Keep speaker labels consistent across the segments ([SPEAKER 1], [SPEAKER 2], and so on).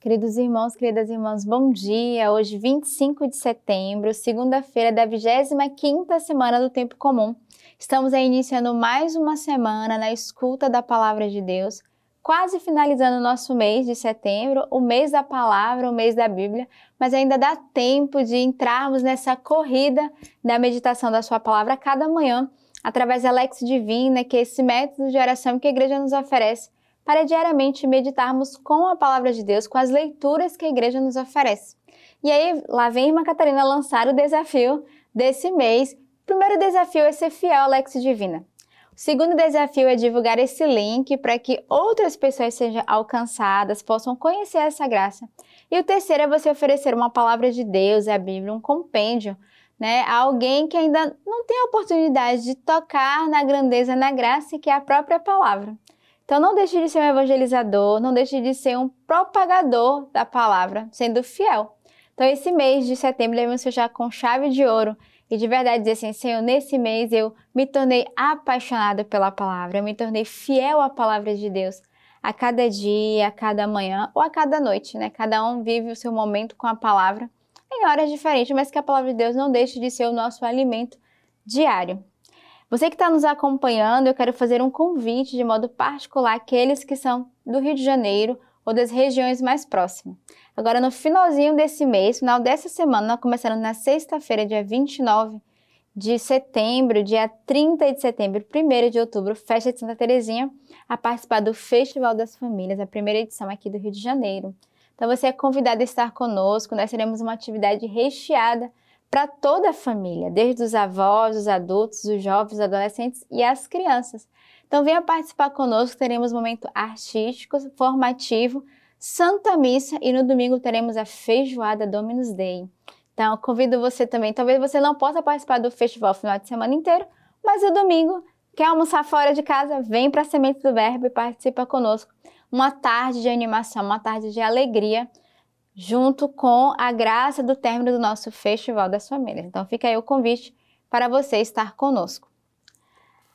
[SPEAKER 1] Queridos irmãos, queridas irmãs, bom dia. Hoje, 25 de setembro, segunda-feira da 25ª semana do tempo comum. Estamos aí iniciando mais uma semana na escuta da palavra de Deus, quase finalizando o nosso mês de setembro, o mês da palavra, o mês da Bíblia, mas ainda dá tempo de entrarmos nessa corrida da meditação da sua palavra cada manhã, através da Lex Divina, que é esse método de oração que a igreja nos oferece para diariamente meditarmos com a palavra de Deus, com as leituras que a igreja nos oferece. E aí, lá vem a irmã Catarina lançar o desafio desse mês. O primeiro desafio é ser fiel à Lex Divina. O segundo desafio é divulgar esse link para que outras pessoas sejam alcançadas, possam conhecer essa graça. E o terceiro é você oferecer uma palavra de Deus, a Bíblia, um compêndio, né, a alguém que ainda não tem a oportunidade de tocar na grandeza, na graça que é a própria palavra. Então não deixe de ser um evangelizador, não deixe de ser um propagador da palavra, sendo fiel. Então esse mês de setembro devemos fechar com chave de ouro e de verdade dizer assim, Senhor, nesse mês eu me tornei apaixonado pela palavra, eu me tornei fiel à palavra de Deus. A cada dia, a cada manhã ou a cada noite, né? Cada um vive o seu momento com a palavra em horas diferentes, mas que a palavra de Deus não deixe de ser o nosso alimento diário. Você que está nos acompanhando, eu quero fazer um convite de modo particular àqueles que são do Rio de Janeiro ou das regiões mais próximas. Agora, no finalzinho desse mês, final dessa semana, começando na sexta-feira, dia 29 de setembro, dia 30 de setembro, 1 de outubro, festa de Santa Terezinha, a participar do Festival das Famílias, a primeira edição aqui do Rio de Janeiro. Então você é convidado a estar conosco, nós teremos uma atividade recheada para toda a família, desde os avós, os adultos, os jovens, os adolescentes e as crianças. Então venha participar conosco, teremos momento artístico, formativo, Santa Missa e no domingo teremos a feijoada Dominus Day. Então convido você também, talvez você não possa participar do festival final de semana inteiro, mas o domingo, quer almoçar fora de casa, vem para a Semente do Verbo e participa conosco. Uma tarde de animação, uma tarde de alegria, junto com a graça do término do nosso Festival das Famílias. Então fica aí o convite para você estar conosco.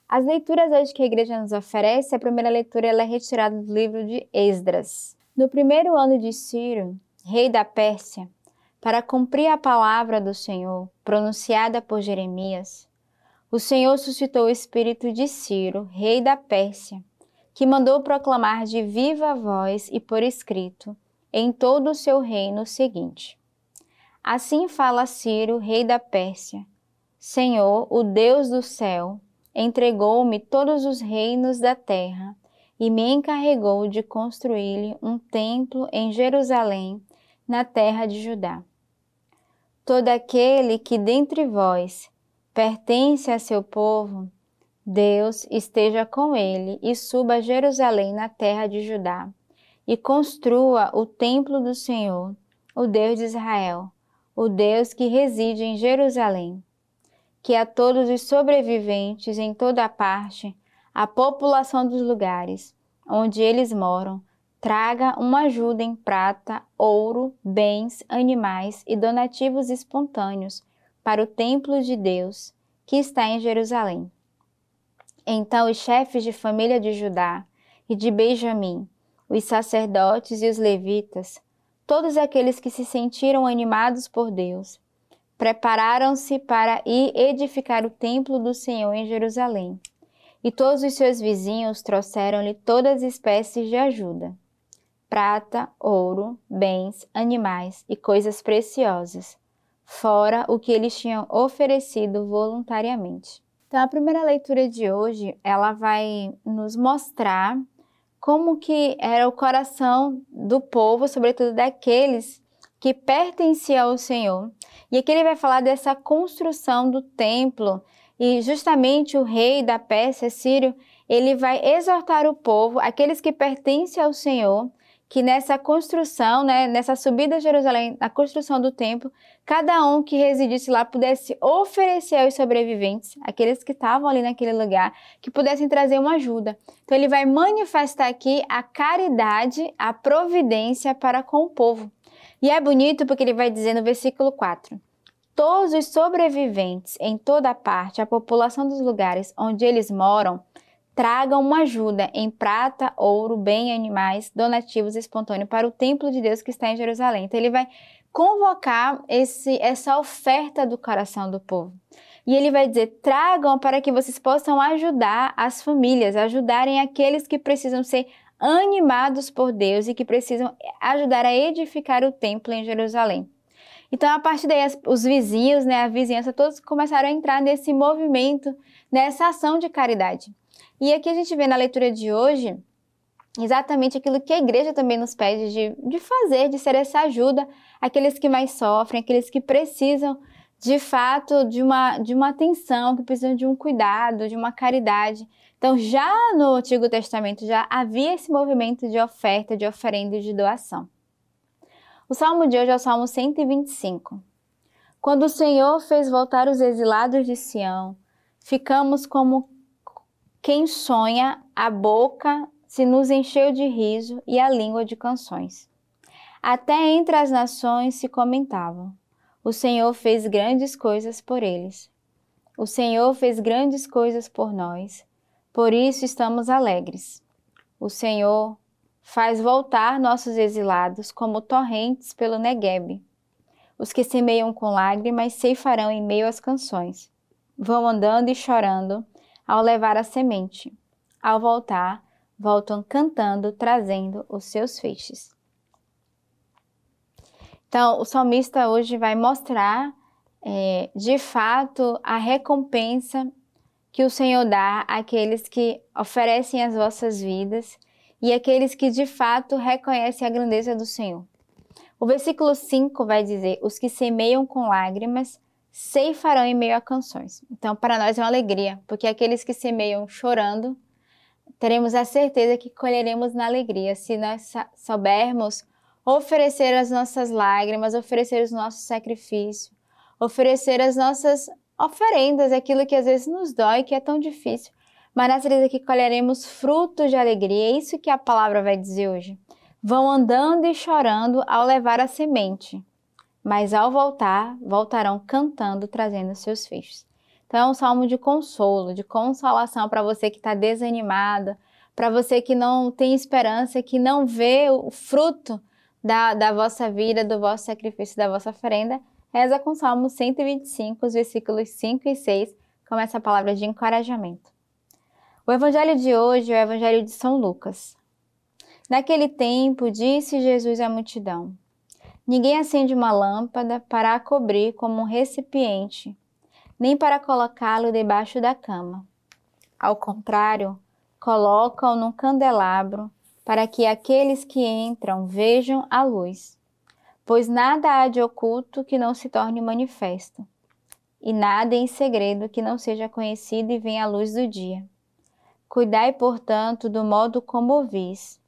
[SPEAKER 1] As leituras hoje que a igreja nos oferece, a primeira leitura é retirada do livro de Esdras. No primeiro ano de Ciro, rei da Pérsia, para cumprir a palavra do Senhor, pronunciada por Jeremias, o Senhor suscitou o espírito de Ciro, rei da Pérsia, que mandou proclamar de viva voz e por escrito em todo o seu reino seguinte: Assim fala Ciro, rei da Pérsia: Senhor, o Deus do céu, entregou-me todos os reinos da terra e me encarregou de construir-lhe um templo em Jerusalém, na terra de Judá. Todo aquele que dentre vós pertence a seu povo, Deus esteja com ele e suba a Jerusalém na terra de Judá e construa o templo do Senhor, o Deus de Israel, o Deus que reside em Jerusalém. Que a todos os sobreviventes em toda parte, a população dos lugares onde eles moram, traga uma ajuda em prata, ouro, bens, animais e donativos espontâneos para o templo de Deus, que está em Jerusalém. Então os chefes de família de Judá e de Benjamim, os sacerdotes e os levitas, todos aqueles que se sentiram animados por Deus, prepararam-se para ir edificar o templo do Senhor em Jerusalém. E todos os seus vizinhos trouxeram-lhe todas as espécies de ajuda: prata, ouro, bens, animais e coisas preciosas, fora o que eles tinham oferecido voluntariamente. Então, a primeira leitura de hoje, ela vai nos mostrar como que era o coração do povo, sobretudo daqueles que pertenciam ao Senhor. E aqui ele vai falar dessa construção do templo e justamente o rei da Pérsia, Sírio, ele vai exortar o povo, aqueles que pertencem ao Senhor, que nessa construção, né, nessa subida a Jerusalém, na construção do templo, cada um que residisse lá pudesse oferecer aos sobreviventes, aqueles que estavam ali naquele lugar, que pudessem trazer uma ajuda. Então ele vai manifestar aqui a caridade, a providência para com o povo. E é bonito porque ele vai dizer no versículo 4: Todos os sobreviventes em toda parte, a população dos lugares onde eles moram, tragam uma ajuda em prata, ouro, bem animais, donativos espontâneos para o templo de Deus que está em Jerusalém. Então ele vai convocar esse, essa oferta do coração do povo. E ele vai dizer: tragam para que vocês possam ajudar as famílias, ajudarem aqueles que precisam ser animados por Deus e que precisam ajudar a edificar o templo em Jerusalém. Então, a partir daí, os vizinhos, né, a vizinhança, todos começaram a entrar nesse movimento, nessa ação de caridade. E aqui a gente vê na leitura de hoje exatamente aquilo que a igreja também nos pede de, de fazer, de ser essa ajuda àqueles que mais sofrem, aqueles que precisam de fato de uma, de uma atenção, que precisam de um cuidado, de uma caridade. Então, já no Antigo Testamento já havia esse movimento de oferta, de oferenda e de doação. O salmo de hoje é o salmo 125. Quando o Senhor fez voltar os exilados de Sião, ficamos como quem sonha, a boca se nos encheu de riso e a língua de canções. Até entre as nações se comentavam: O Senhor fez grandes coisas por eles. O Senhor fez grandes coisas por nós, por isso estamos alegres. O Senhor faz voltar nossos exilados como torrentes pelo Negueb. Os que semeiam com lágrimas ceifarão em meio às canções. Vão andando e chorando ao levar a semente. Ao voltar, voltam cantando, trazendo os seus feixes. Então, o salmista hoje vai mostrar, é, de fato, a recompensa que o Senhor dá àqueles que oferecem as vossas vidas e aqueles que de fato reconhecem a grandeza do Senhor. O versículo 5 vai dizer: Os que semeiam com lágrimas ceifarão em meio a canções. Então, para nós é uma alegria, porque aqueles que semeiam chorando, teremos a certeza que colheremos na alegria, se nós soubermos oferecer as nossas lágrimas, oferecer os nossos sacrifícios, oferecer as nossas oferendas, aquilo que às vezes nos dói, que é tão difícil, mas na certeza que colheremos frutos de alegria. É isso que a palavra vai dizer hoje. Vão andando e chorando ao levar a semente mas ao voltar, voltarão cantando, trazendo seus feixes. Então é um salmo de consolo, de consolação para você que está desanimado, para você que não tem esperança, que não vê o fruto da, da vossa vida, do vosso sacrifício, da vossa oferenda. Reza com o Salmo 125, os versículos 5 e 6, começa a palavra de encorajamento. O evangelho de hoje é o evangelho de São Lucas. Naquele tempo, disse Jesus à multidão: Ninguém acende uma lâmpada para a cobrir como um recipiente, nem para colocá-lo debaixo da cama. Ao contrário, coloca-o num candelabro, para que aqueles que entram vejam a luz. Pois nada há de oculto que não se torne manifesto, e nada em segredo que não seja conhecido e venha à luz do dia. Cuidai, portanto, do modo como ouvis,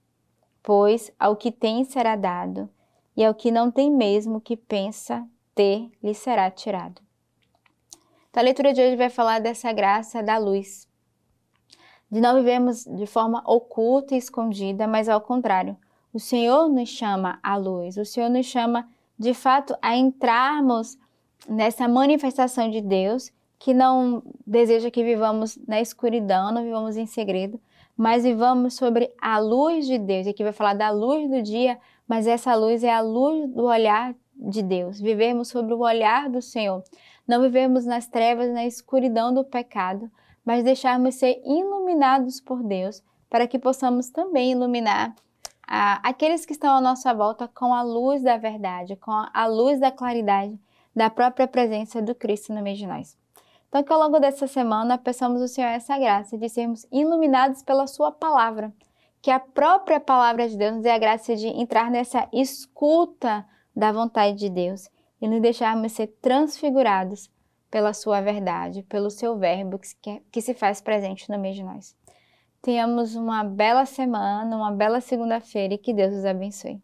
[SPEAKER 1] pois ao que tem será dado e ao que não tem mesmo que pensa ter, lhe será tirado. Então, a leitura de hoje vai falar dessa graça da luz, de não vivermos de forma oculta e escondida, mas ao contrário, o Senhor nos chama à luz, o Senhor nos chama de fato a entrarmos nessa manifestação de Deus que não deseja que vivamos na escuridão, não vivamos em segredo, mas vivamos sobre a luz de Deus. E aqui vai falar da luz do dia, mas essa luz é a luz do olhar de Deus. Vivermos sobre o olhar do Senhor. Não vivermos nas trevas, na escuridão do pecado, mas deixarmos ser iluminados por Deus, para que possamos também iluminar aqueles que estão à nossa volta com a luz da verdade, com a luz da claridade da própria presença do Cristo no meio de nós. Então, que ao longo dessa semana peçamos ao Senhor essa graça de sermos iluminados pela Sua palavra que a própria palavra de Deus nos dê a graça de entrar nessa escuta da vontade de Deus e nos deixarmos ser transfigurados pela sua verdade, pelo seu verbo que, se faz presente no meio de nós. Tenhamos uma bela semana, uma bela segunda-feira e que Deus os abençoe.